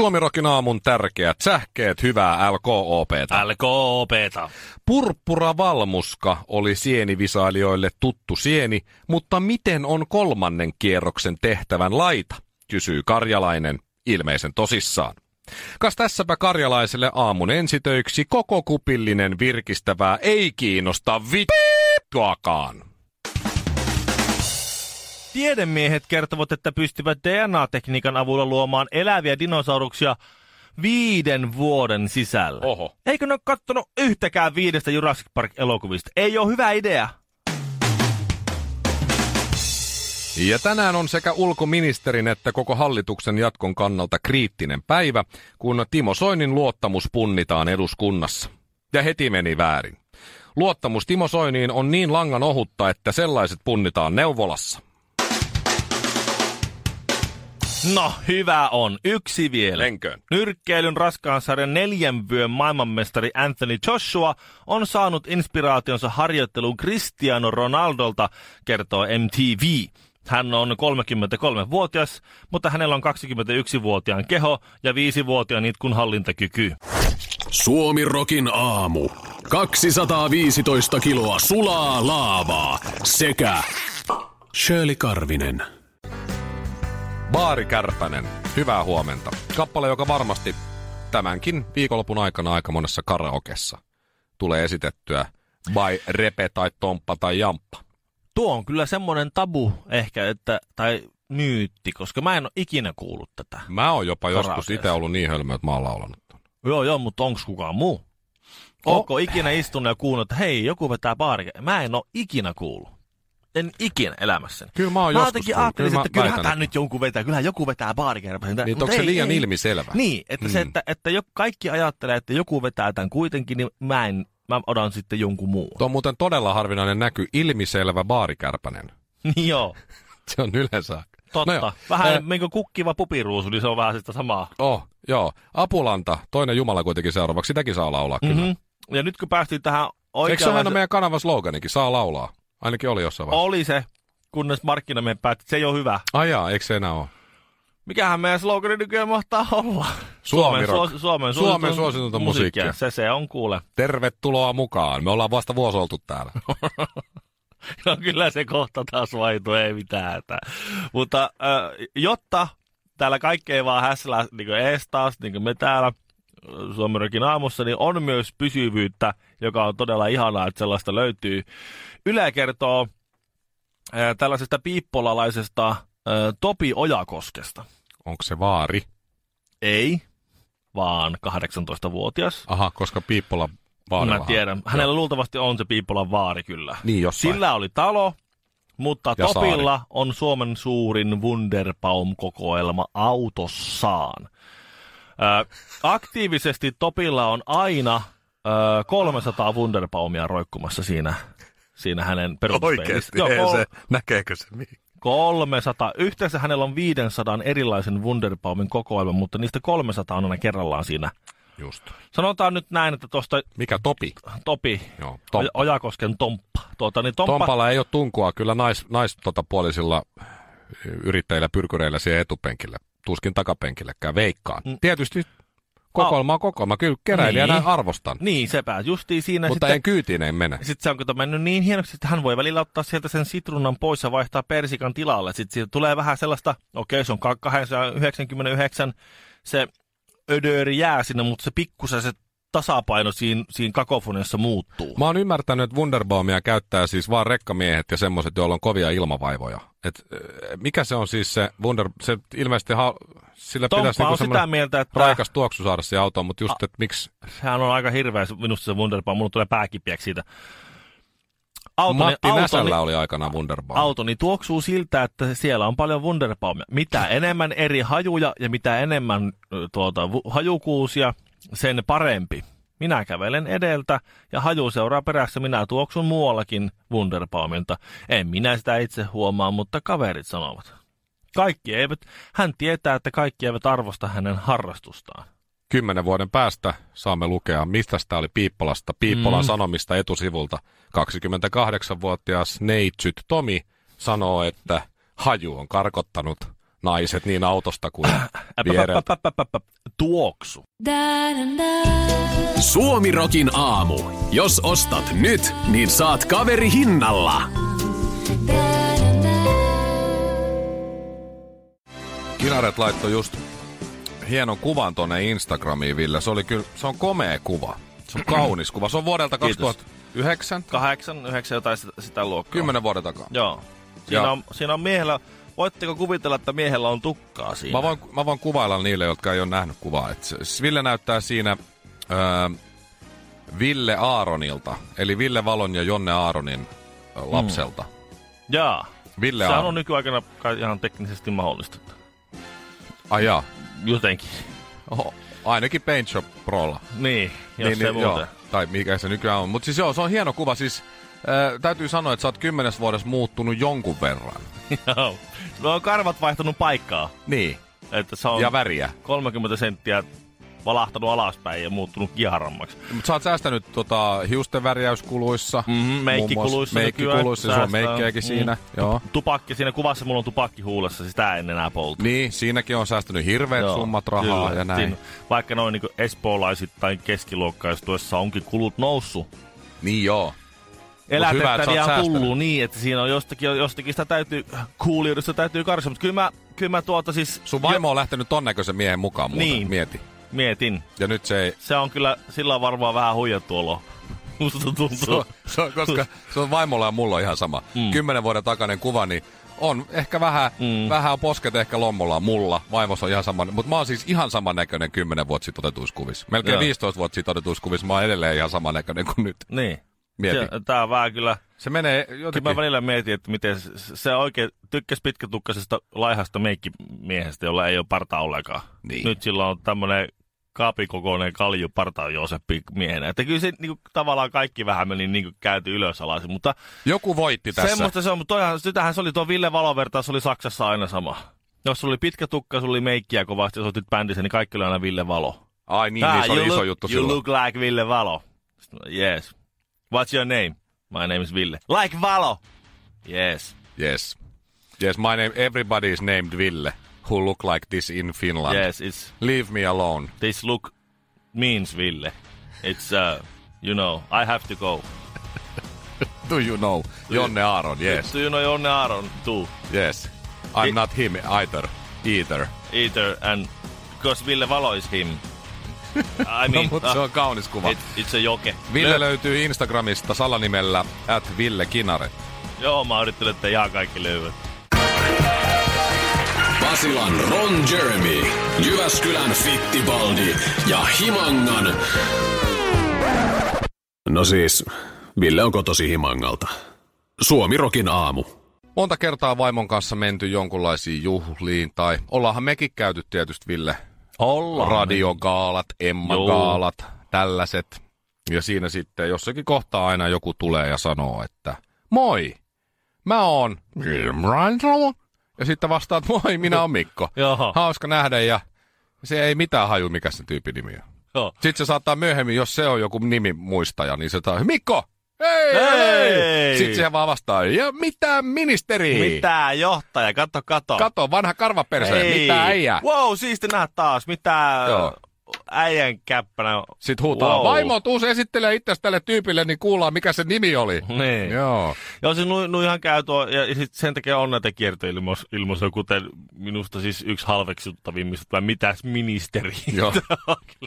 Suomirokin aamun tärkeät sähkeet, hyvää LKOPta. LKOPta. Purppura valmuska oli sienivisailijoille tuttu sieni, mutta miten on kolmannen kierroksen tehtävän laita, kysyy karjalainen ilmeisen tosissaan. Kas tässäpä karjalaiselle aamun ensitöiksi koko kupillinen virkistävää ei kiinnosta vittuakaan. Tiedemiehet kertovat, että pystyvät DNA-tekniikan avulla luomaan eläviä dinosauruksia viiden vuoden sisällä. Oho. Eikö ne ole kattonut yhtäkään viidestä Jurassic Park-elokuvista? Ei ole hyvä idea. Ja tänään on sekä ulkoministerin että koko hallituksen jatkon kannalta kriittinen päivä, kun Timo Soinin luottamus punnitaan eduskunnassa. Ja heti meni väärin. Luottamus Timo Soiniin on niin langan ohutta, että sellaiset punnitaan neuvolassa. No, hyvä on. Yksi vielä. Lenköön. Nyrkkeilyn raskaan sarjan neljän vyön maailmanmestari Anthony Joshua on saanut inspiraationsa harjoitteluun Cristiano Ronaldolta, kertoo MTV. Hän on 33-vuotias, mutta hänellä on 21-vuotiaan keho ja 5-vuotiaan itkun hallintakyky. Suomi Rokin aamu. 215 kiloa sulaa laavaa sekä Shirley Karvinen. Baari Kärpänen, hyvää huomenta. Kappale, joka varmasti tämänkin viikonlopun aikana aika monessa karaokessa tulee esitettyä by Repe tai Tomppa tai Jamppa. Tuo on kyllä semmoinen tabu ehkä, että, tai myytti, koska mä en ole ikinä kuullut tätä. Mä oon jopa joskus Karaokeessa. itse ollut niin hölmö, että mä oon laulanut ton. Joo, joo, mutta onko kukaan muu? Onko ikinä istunut ja kuullut, että hei, joku vetää baari? Mä en ole ikinä kuullut. En ikinä elämässäni. Kyllä mä oon Mä joskus jotenkin ajattelin, Kyllä että kyllähän että- nyt joku vetää, kyllähän joku vetää baarikärpäsen. Niin, onko se liian ei. ilmiselvä? Niin, että se, Mm. että, että jo, kaikki ajattelee, että joku vetää tämän kuitenkin, niin mä en, mä odan sitten jonkun muun. Tuo on muuten todella harvinainen näky, ilmiselvä baarikärpänen. Niin joo, Se on yleensä. totta. No joo. vähän Eh, niin kuin kukkiva pupiruusu, niin se on vähän sitä samaa. Oh, joo. Apulanta, toinen Jumala kuitenkin seuraavaksi, sitäkin saa laulaa kyllä. Mm-hmm. Ja nyt kun päästiin tähän Eikö se ole meidän kanavan sloganikin, saa laulaa? Ainakin oli jossain vaiheessa. Oli se, kunnes markkinamien päätti, että se ei ole hyvä. Ai jaa, eikö se enää ole? Mikähän meidän slogani nykyään mahtaa olla? Suomi rock. suos, Suomen, Suomen suosituinta musiikkia. Se se on kuule. Tervetuloa mukaan. Me ollaan vasta vuosi oltu täällä. No kyllä se kohta taas vaihtuu, ei mitään. Että. Mutta äh, jotta täällä kaikki ei vaan häslää niin kuin ees taas, niin kuin me täällä Suomerokin aamussa, niin on myös pysyvyyttä, joka on todella ihanaa, että sellaista löytyy. Yle kertoo äh, tällaisesta piippolalaisesta äh, Topi Ojakoskesta. Onko se vaari? Ei, vaan 18-vuotias. Aha, koska Piippola vaarilla. Mä tiedän. Hänellä luultavasti on se Piippolan vaari kyllä. Niin jossain. Sillä oli talo, mutta Ja Topilla on Suomen suurin Wunderbaum-kokoelma autossaan. Ö, aktiivisesti Topilla on aina ö, 300 Wunderbaumia roikkumassa siinä, siinä hänen. Oikeesti, Joo, kol- se, näkeekö se mihin? 300. Yhteensä hänellä on 500 erilaisen Wunderbaumin kokoelma, mutta niistä 300 on aina kerrallaan siinä. Just. Sanotaan nyt näin, että tuosta Mikä Topi? Topi, Joo, Tomppa. Ojakosken Tomppa. Tuota, niin Tomppa Tompalla ei ole tunkua kyllä nais, nais tota, puolisilla yrittäjillä pyrkyreillä siihen etupenkille. Tuskin takapenkillekään, veikkaan. Mm. Tietysti kokoelma on kokoelma. Kyllä keräilijänä Niin. arvostan. Niin, sepä justiin siinä. Mutta sitten, en kyytiin ei mene. sitten se on kato mennyt niin hienoksi, että hän voi välillä ottaa sieltä sen sitruunan pois ja vaihtaa persikan tilalle. Sitten siitä tulee vähän sellaista, okei se on ka- 299, se ödööri jää sinne, mutta se pikkusen se tasapaino siinä, siinä kakofoniassa muuttuu. Mä oon ymmärtänyt, että Wunderbaumia käyttää siis vaan rekkamiehet ja semmoiset, joilla on kovia ilmavaivoja. Et, äh, mikä se on siis se Wunder... Se ilmeisesti ha, sillä pitäisi Tomppa niinku on sitä mieltä, että raikas tuoksu saada siihen autoon, mutta just, että miksi... sehän on aika hirveä se- minusta se Wunderbaum, mulla tulee pääkipiäksi siitä. Autoni, Matti autoni, Näsällä oli aikanaan Wunderbaum. autoni tuoksuu siltä, että siellä on paljon Wunderbaumia. Mitä enemmän eri hajuja ja mitä enemmän tuota, hajukuusia, sen parempi. Minä kävelen edeltä ja haju seuraa perässä. Minä tuoksun muuallakin Wunderbaumilta. En minä sitä itse huomaa, mutta kaverit sanovat. Kaikki eivät, hän tietää, että kaikki eivät arvosta hänen harrastustaan. Kymmenen vuoden päästä saamme lukea, mistä sitä oli Piippolasta, Piippolan Mm. sanomista etusivulta. 28-vuotias neitsyt Tomi sanoo, että haju on karkottanut naiset niin autosta kuin viereltä. Äpäpäpäpäpäpä. Tuoksu. Suomirokin aamu. Jos ostat nyt, niin saat kaveri hinnalla. Kinaret laittoi just hienon kuvan tonne Instagramiin, Ville. Se oli kyllä, se on komea kuva. Se on kaunis kuva. Se on vuodelta Kiitos. 2009, Kahdeksan, yhdeksän jotain sitä, sitä luokkaa. kymmenen vuoden takaa. Joo. Siinä Joo. on, siinä on miehellä, voitteko kuvitella, että miehellä on tukkaa siinä? Mä voin, mä voin kuvailla niille, jotka ei ole nähnyt kuvaa. Et Ville näyttää siinä öö, Ville Aaronilta, eli Ville Valon ja Jonne Aaronin lapselta. Jaa. Ville Sehän Aaron. on nykyaikana kai ihan teknisesti mahdollista. Ai jaa. Jotenkin. Oho. Ainakin Paint Shop Prolla. Niin, jos niin, se joo. muuten. Tai mikä se nykyään on. Mutta siis joo, se on hieno kuva. Siis täytyy sanoa, että sä oot kymmenes vuodessa muuttunut jonkun verran. Joo. no on karvat vaihtanut paikkaa. Niin. Että se on Ja väriä. 30 senttiä valahtanut alaspäin ja muuttunut kiharammaksi. Mutta sä oot säästänyt tota, hiusten värjäyskuluissa. Mhm, meikkikuluissa Meikkikuluissa, se on meikkejäkin siinä. Mm. Joo. Tupakki, siinä kuvassa mulla on tupakki huulessa, sitä en enää polta. Niin, siinäkin on säästänyt hirveät Joo, summat rahaa kyllä. ja näin. Siinä, vaikka noin niin espoolaisittain keskiluokkaistuessa onkin kulut noussut. Niin joo. Elätettäviä on tullut niin, että siinä on jostakin, jostakin sitä täytyy, kuulijoudesta täytyy karsia. Mutta kyllä mä, kyllä mä tuota siis Sun vaimo on lähtenyt ton näköisen miehen mukaan muuten. Niin. Mieti. mietin. Ja nyt se ei... Se on kyllä, sillä on varmaan vähän huijattu olo. Musta tuntuu. Se on, se on, koska se on vaimolla ja mulla on ihan sama. Mm. Kymmenen vuoden takainen kuva, niin on ehkä vähän, mm. vähän on posket ehkä lommolla mulla. Vaimossa on ihan sama. Mutta mä oon siis ihan saman näköinen kymmenen vuotta sitten otetuissa kuvissa. Melkein Joo. 15 vuotta sitten otetuissa kuvissa. Mä oon edelleen ihan saman näköinen kuin nyt. Niin. Mieti. Se, tää on vähän kyllä... Se menee Kyllä jotenkin... mä välillä mietin, että miten se, se oikein tykkäs pitkätukkaisesta laihasta meikkimiehestä, jolla ei ole partaa ollenkaan. Niin. Nyt sillä on tämmönen kaapikokoinen kalju parta Jooseppi miehenä. Että kyllä se niinku, tavallaan kaikki vähän meni niinku käyty ylös alaisin, mutta Joku voitti tässä. semmoista se on, mutta toihan, sitähän se oli tuo Ville Valovertaus oli Saksassa aina sama. Jos sulla oli pitkä tukka, sulla oli meikkiä kovasti ja soitit bändissä, niin kaikki oli aina Ville Valo. Ai niin, niin se oli you iso look, juttu You silloin. look like Ville Valo. Yes. What's your name? My name is Ville. Like Valo. Yes. Yes. Yes, my name, everybody is named Ville, who look like this in Finland. Yes, it's Leave me alone. this look means Ville. It's uh, you know, I have to go. Do you know? Jonne Aaron, yes. Do you know Jonne Aaron too? Yes. I'm It- not him either. Either. Either and because Ville Valo is him. I No, mean, mutta se uh, on kaunis kuva. it, it's a joke. Ville Lö- löytyy Instagramista salanimellä at Ville Kinare. Joo, mä yrittelen, että ihan kaikki löyvät. Basilan Ron Jeremy, Jyväskylän Fittibaldi ja Himangan... No siis, Ville on kotosi Himangalta. Suomirokin aamu. Monta kertaa vaimon kanssa menty jonkunlaisiin juhliin, tai ollaanhan mekin käyty tietysti Ville Ollaan. radiogaalat, Emma-gaalat, tällaiset. Ja siinä sitten jossakin kohtaa aina joku tulee ja sanoo, että moi, mä oon. Ja sitten vastaat, moi, minä oon Mikko. Joo. Hauska nähdä ja se ei mitään haju, mikä se tyypin nimi on. Joo. Sitten se saattaa myöhemmin, jos se on joku nimi muistaja, niin se taa, Mikko! Hei, Hei! Sitten siihen vaan vastaa, ja mitä ministeri? Mitä johtaja? Kato, kato. Kato, vanha karvaperse, mitä äijä? Wow, siisti nähdä taas. Mitä Joo. Äijän käppänä. Sitten huutaa, Wow. vaimo, tuu se esittelee itse tälle tyypille, niin kuullaan, mikä se nimi oli. Niin. Joo. Joo, siis nu, nu ihan käy tuo, ja sit sen takia on näitä kiertoilmaisuja, kuten minusta siis yksi halveksuttavimmista, vai mitäs ministeri. Joo.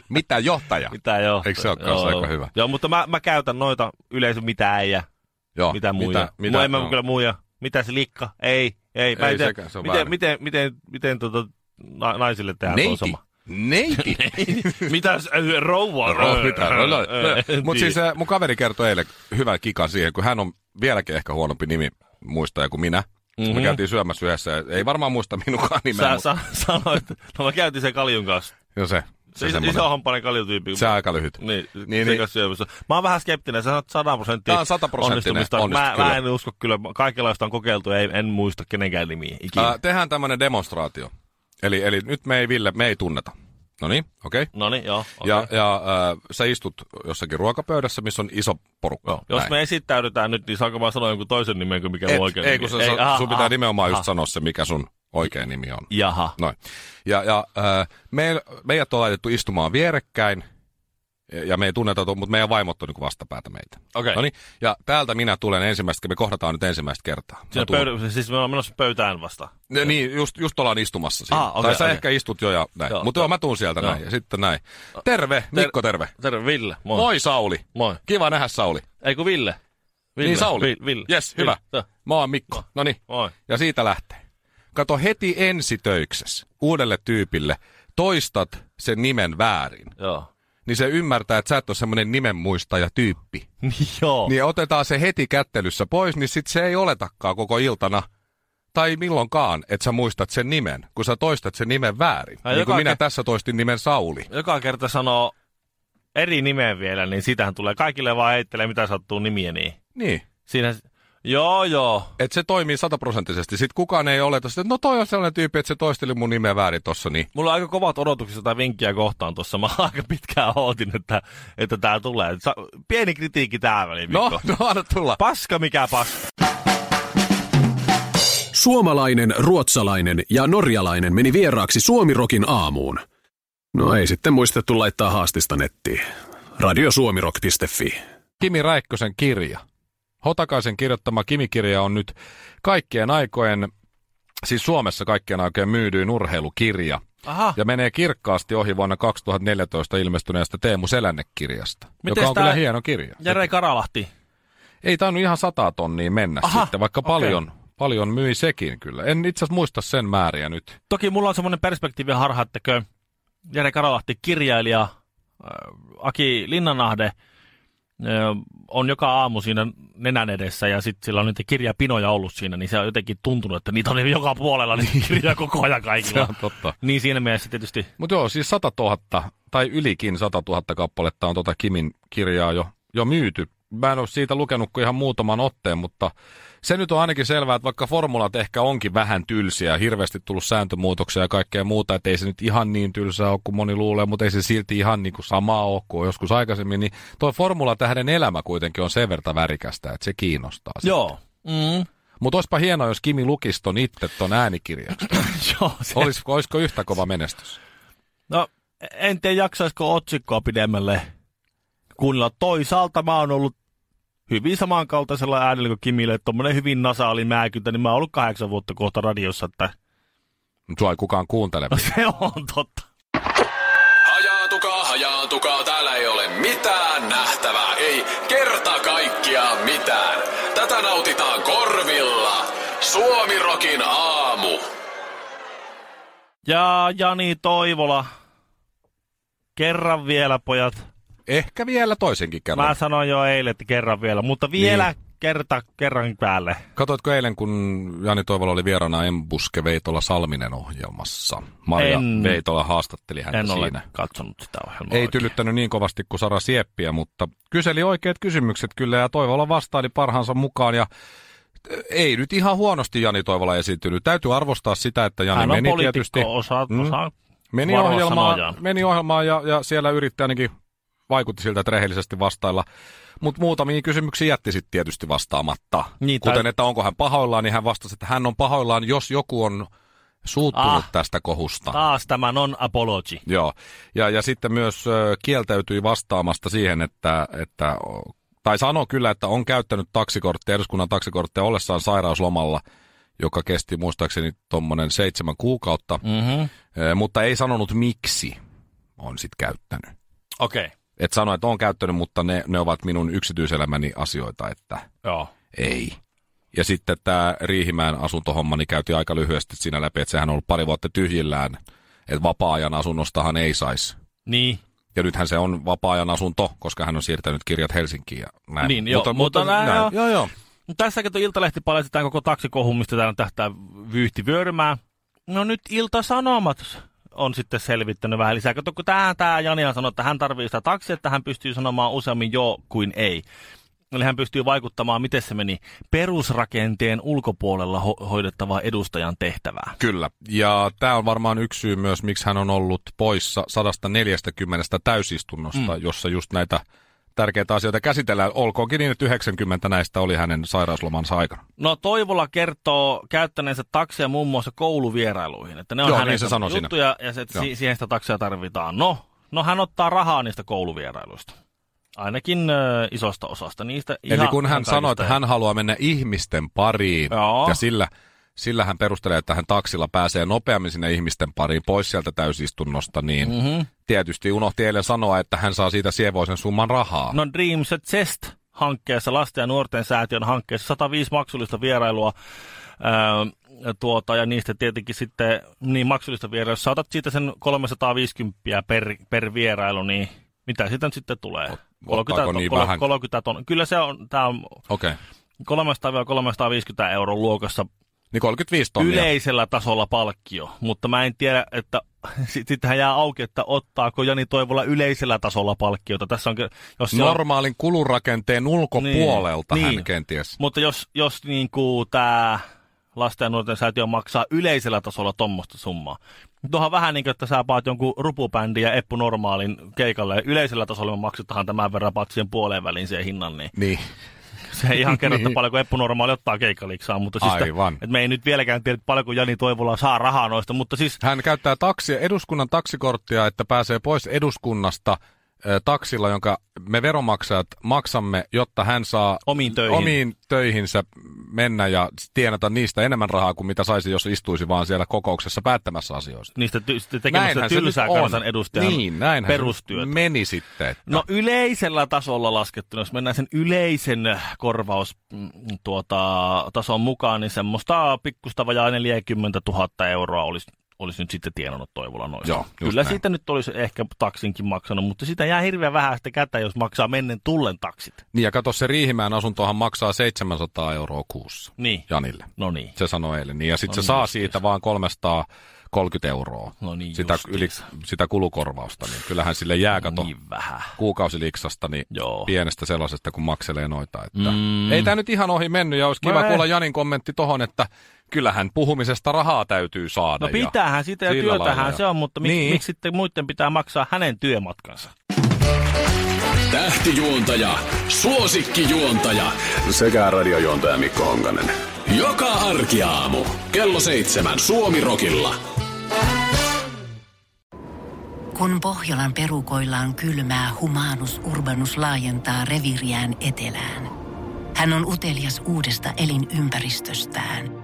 Mitä johtaja? mitä jo. Eikö se ole kanssa aika hyvä? Joo, mutta mä, mä käytän noita yleensä mitä äijä, Joo. mitä muija. Mitä, mitä, Mua en mä joo. kyllä muija. Mitä se likka? Ei, ei. Mä Ei tiedä, sekään, se on miten, väärin. miten, miten, miten tota, na, naisille tehdään tuo Neiti. sama. Neiti? Mitäs äh, rouva? No, Äh, mitä? No, no, äh, no. Mutta siis tiedä. äh, mun kaveri kertoi eilen hyvän kikan siihen, kun hän on vieläkin ehkä huonompi nimi muistaja kuin minä. Mm-hmm. Me käytiin syömässä yhdessä, ei varmaan muista minunkaan nimeä, Sä, mutta sä sanoit, no mä käytin sen kaljun kanssa. jo se. Se, Se, iso, semmoinen. iso hampainen kaljutyyppi. se aika lyhyt. Niin, Niin, niin, niin. niin. syömässä. Mä oon vähän skeptinen, sä sanot 100 prosenttia Tää on 100% onnistumista. onnistu, mä, kyllä. mä, en usko kyllä, kaikenlaista on kokeiltu, ei, en muista kenenkään nimiä ikinä. Äh, tehdään tämmönen demonstraatio. Eli, eli nyt me ei, Ville, me ei tunneta. No niin, okei. Okay. No niin, joo. Okay. Ja, ja äh, sä istut jossakin ruokapöydässä, missä on iso porukka. Joo. Jos Näin. me esittäydytään nyt, niin saanko mä sanoa jonkun toisen nimen kuin mikä Et, on oikein ei, kun sä, ei, aha, sun pitää aha, nimenomaan aha. just sanoa se, mikä sun oikea nimi on. Jaha. Noin. Ja, ja äh, me, meidät on laitettu istumaan vierekkäin, ja ja me ei tunneta, mutta meidän vaimot on niin vastapäätä meitä. Okei. No niin, ja täältä minä tulen ensimmäistä, me kohdataan nyt ensimmäistä kertaa. Siinä pöydä, siis me ollaan menossa pöytään vasta. Ne, niin, just, just ollaan istumassa siinä. Ah, okei, tai sä okei. ehkä istut jo ja näin. Mutta joo, mä tuun sieltä joo. näin. Ja sitten näin. Terve, Mikko terve. Terve, Ville. Moi. Moi Sauli. Moi. Kiva nähdä Sauli. Ei kun Ville. Ville. Niin Sauli. Vi- Ville. Yes, Ville. hyvä. Joo. Mä oon Mikko. No niin. Ja siitä lähtee. Kato heti ensitöiksessä uudelle tyypille toistat sen nimen väärin. Joo. Niin se ymmärtää, että sä et ole semmoinen nimenmuistaja tyyppi. Joo. Niin otetaan se heti kättelyssä pois, niin sit se ei oletakaan koko iltana tai milloinkaan, että sä muistat sen nimen, kun sä toistat sen nimen väärin. Ai niin kuin minä ke- tässä toistin nimen Sauli. Joka kerta sanoo eri nimen vielä, niin sitähän tulee. Kaikille vaan heittelee, mitä sattuu nimiä, niin Niin. siinä... Joo, joo. Että se toimii sataprosenttisesti. Sitten kukaan ei sitä, että no toi on sellainen tyyppi, että se toisteli mun nimeä väärin tossa, niin Mulla on aika kovat odotukset tätä vinkkiä kohtaan tuossa. Mä aika pitkään ootin, että, että tää tulee. Sa- pieni kritiikki tää väliin, Mikko. no, no anna tulla. Paska mikä paska. Suomalainen, ruotsalainen ja norjalainen meni vieraaksi Suomirokin aamuun. No ei sitten muistettu laittaa haastista nettiin. Radiosuomirok.fi. Kimi Räikkösen kirja. Hotakaisen kirjoittama Kimi-kirja on nyt kaikkien aikojen, siis Suomessa kaikkien aikojen myydyin urheilukirja. Aha. Ja menee kirkkaasti ohi vuonna 2014 ilmestyneestä Teemu Selänne-kirjasta, Mites joka on kyllä hieno kirja. Jere Karalahti. Ei tainnut ihan sata tonnia mennä Aha, sitten, vaikka okei. paljon, paljon myi sekin kyllä. En itse asiassa muista sen määriä nyt. Toki mulla on semmoinen perspektiivi harha, että Jere Karalahti, kirjailija, äh, Aki Linnanahde, on joka aamu siinä nenän edessä ja sitten sillä on niitä kirjapinoja ollut siinä, niin se on jotenkin tuntunut, että niitä on joka puolella niitä kirjoja koko ajan Se kaikilla. on totta. Niin siinä mielessä tietysti, Mutta joo, siis 100 000 tai ylikin 100 000 kappaletta on tota Kimin kirjaa jo, jo myyty. Mä en ole siitä lukenut kuin ihan muutaman otteen, mutta se nyt on ainakin selvää, että vaikka formulat ehkä onkin vähän tylsiä ja hirveästi tullut sääntömuutoksia ja kaikkea muuta, että ei se nyt ihan niin tylsää ole kuin moni luulee, mutta ei se silti ihan niin kuin samaa ole kuin joskus aikaisemmin, niin toi formula tähden elämä kuitenkin on sen verran värikästä, että se kiinnostaa. joo. Mm. Mutta olisipa hienoa, jos Kimi lukisi ton itse ton äänikirjaksi. joo se, Olis, olisiko yhtä kova menestys? no, en tiedä jaksaisiko otsikkoa pidemmälle kuunnella. Toisaalta mä oon ollut hyvin samankaltaisella äänellä kuin Kimille, että tommonen hyvin nasaali määkyntä, niin mä oon ollut kahdeksan vuotta kohta radiossa, että Nyt sua ei kukaan kuuntele. se on totta. Hajaantukaa, hajaantukaa, täällä ei ole mitään nähtävää, ei kerta kaikkiaan mitään. Tätä nautitaan korvilla. Suomirokin aamu. Ja Jani Toivola, kerran vielä pojat. Ehkä vielä toisenkin kerran. Mä sanoin jo eilen, että kerran vielä, mutta vielä Niin. kerta kerran päälle. Katoitko eilen, kun Jani Toivola oli vieraana Embuske Veitola Salminen ohjelmassa? Maria En- Veitola haastatteli häntä En siinä. katsonut sitä ohjelmaa. Ei oikein. tylyttänyt niin kovasti kuin Sara Sieppiä, mutta kyseli oikeat kysymykset kyllä ja Toivola vastaili parhaansa mukaan ja äh, ei nyt ihan huonosti Jani Toivola esiintynyt. Täytyy arvostaa sitä, että Jani Hän on meni tietysti. osaa, Mm. osaa Meni ohjelmaan, meni ohjelmaan ja, ja siellä yritti ainakin, vaikutti siltä, että rehellisesti vastailla. Mutta muutamiin kysymyksiin jätti sitten tietysti vastaamatta. Niin, tai- Kuten, että onko hän pahoillaan, niin hän vastasi, että hän on pahoillaan, jos joku on suuttunut Ah. tästä kohusta. Taas tämä non-apology. Joo, ja, ja sitten myös ö, kieltäytyi vastaamasta siihen, että, että tai sanoi kyllä, että on käyttänyt taksikorttia, eduskunnan taksikorttia ollessaan sairauslomalla, joka kesti muistaakseni tuommoinen seitsemän kuukautta, Mm-hmm. Ö, mutta ei sanonut miksi on sitten käyttänyt. Okei, okay. Et sano, että on käyttänyt, mutta ne, ne ovat minun yksityiselämäni asioita, että joo. ei. Ja sitten tämä Riihimäen asuntohomma, niin käytiin aika lyhyesti siinä läpi, että sehän on ollut pari vuotta tyhjillään että vapaa-ajan asunnostahan ei saisi. Niin, Ja nythän se on vapaa-ajan asunto, koska hän on siirtänyt kirjat Helsinkiin ja näin. Niin, joo, mutta näin, näin. joo. joo, joo. Tässäkin tuo Iltalehti paljastetaan koko taksikohu, mistä täällä tähtää vyyhti vyörymään. No nyt Ilta-Sanomat on sitten selvittänyt vähän lisää. Kato, kun tämä, tämä Jani on sanonut, että hän tarvitsee sitä taksia, että hän pystyy sanomaan useammin joo kuin ei. Eli hän pystyy vaikuttamaan, miten se meni, perusrakenteen ulkopuolella ho- hoidettavaa edustajan tehtävää. Kyllä, ja tämä on varmaan yksi syy myös, miksi hän on ollut poissa 140 täysistunnosta, mm. jossa just näitä tärkeitä asioita käsitellään. Olkoonkin niin, että 90 näistä oli hänen sairauslomansa aikana. No Toivola kertoo käyttäneensä taksia muun muassa kouluvierailuihin, että ne on Joo, hänen niin se sanoi siinä. juttuja ja se, si- siihen sitä taksia tarvitaan. No, no hän ottaa rahaa niistä kouluvierailuista. Ainakin ö, isosta osasta niistä. Eli ihan- kun hän sanoi, että hän haluaa mennä ihmisten pariin, Joo. ja sillä, sillä hän perustelee, että hän taksilla pääsee nopeammin sinne ihmisten pariin pois sieltä täysistunnosta, niin Mhm. mm-hmm. tietysti unohti eilen sanoa, että hän saa siitä sievoisen summan rahaa. No Dreams at Chest hankkeessa, lasten ja nuorten säätiön hankkeessa 105 maksullista vierailua. Öö, tuota, ja niistä tietenkin sitten niin maksullista vierailua. Jos saatat siitä sen 350 per, per vierailu, niin mitä siitä nyt sitten tulee? ottaako niin kol- vähän? 30 ton. Kyllä se on, tämä on Okei. Okay. 300-350 euron luokassa Niin 35 tonnia. yleisellä tasolla palkkio, mutta mä en tiedä, että sit- sittenhän jää auki, että ottaako Jani Toivola yleisellä tasolla palkkiota. Tässä on, jos se on, Normaalin kulurakenteen ulkopuolelta Niin, hän niin. kenties. mutta jos, jos niin tämä lasten ja nuorten säätiö maksaa yleisellä tasolla tuommoista summaa. Tuohan vähän niin kuin, että sä paat jonkun rupubändin ja Eppu Normaalin keikalle. Yleisellä tasolla me maksetaan tämän verran patsien puoleen väliin sen hinnan, niin Niin. Se ei ihan kerro, että Niin. paljonko Eppu Normaali ottaa keikkaliksaa, mutta siis että- Aivan. että me ei nyt vieläkään tiedä, että paljonko Jani Toivola saa rahaa noista, mutta siis Hän käyttää taksia, eduskunnan taksikorttia, että pääsee pois eduskunnasta taksilla, jonka me veronmaksajat maksamme, jotta hän saa Omiin töihin. omiin töihinsä mennä ja tienata niistä enemmän rahaa kuin mitä saisi, jos istuisi vaan siellä kokouksessa päättämässä asioista. niistä ty- tekemässä Näinhän tylsää kansanedustajan niin, näinhän perustyötä. meni sitten. Että No yleisellä tasolla laskettuna, jos mennään sen yleisen korvaus mm, tuota, tason mukaan, niin semmoista pikkusta vajaa 40 000 euroa olisi olisi nyt sitten tienannut Toivola noista. Joo, Kyllä näin. siitä nyt olisi ehkä taksinkin maksanut, mutta sitä jää hirveän vähän sitä kätä, jos maksaa mennen tullen taksit. Niin ja kato, se Riihimäen asuntohan maksaa 700 euroa kuussa Niin, Janille. no niin. Se sanoi eilen. Niin, ja sitten No se niin saa siitä vaan 330 euroa. No niin sitä, yli, sitä kulukorvausta. Niin kyllähän sille jää, kato, Niin vähän. kuukausiliksasta, niin Joo. pienestä sellaisesta, kun makselee noita. Että Mm. Ei tämä nyt ihan ohi mennyt, ja olisi kiva ei. kuulla Janin kommentti tohon, että kyllähän puhumisesta rahaa täytyy saada. No pitäähän sitä ja sillä työtähän lailla, se on, mutta miksi, Niin. miksi sitten muiden pitää maksaa hänen työmatkansa? Tähtijuontaja, suosikkijuontaja sekä radiojuontaja Mikko Honkanen. Joka arkiaamu kello seitsemän Suomi-rokilla. Kun Pohjolan perukoillaan kylmää, humanus urbanus laajentaa reviriään etelään. Hän on utelias uudesta elinympäristöstään.